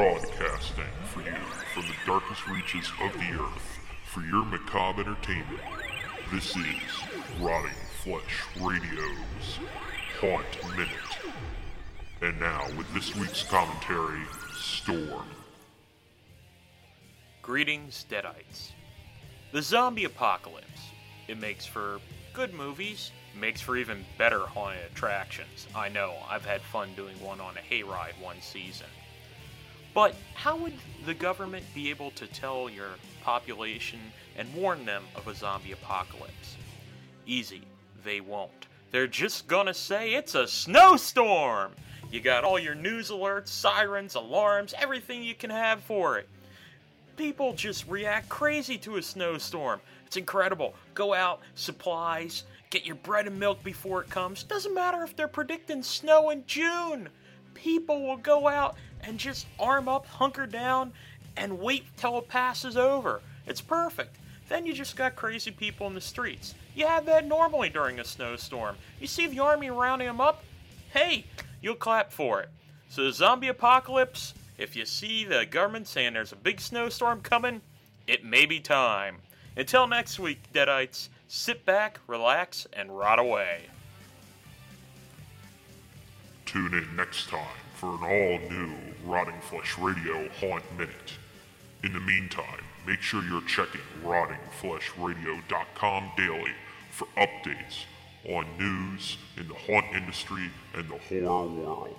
for you from the darkest reaches of the earth for your macabre entertainment. This is Rotting Flesh Radio's Haunt Minute. And now, with this week's commentary, Storm. Greetings, Deadites. The zombie apocalypse. It makes for good movies, makes for even better haunted attractions. I know, I've had fun doing one on a hayride one season. But how would the government be able to tell your population and warn them of a zombie apocalypse? Easy, they won't. They're just gonna say it's a snowstorm! You got all your news alerts, sirens, alarms, everything you can have for it. People just react crazy to a snowstorm. It's incredible. Go out, supplies, get your bread and milk before it comes. Doesn't matter if they're predicting snow in June. People will go out and just arm up, hunker down, and wait till it passes over. It's perfect. Then you just got crazy people in the streets. You have that normally during a snowstorm. You see the army rounding them up, hey, you'll clap for it. So the zombie apocalypse, if you see the government saying there's a big snowstorm coming, it may be time. Until next week, Deadites, sit back, relax, and rot away. Tune in next time for an all new Rotting Flesh Radio Haunt Minute. In the meantime, make sure you're checking rottingfleshradio.com daily for updates on news in the haunt industry and the horror world.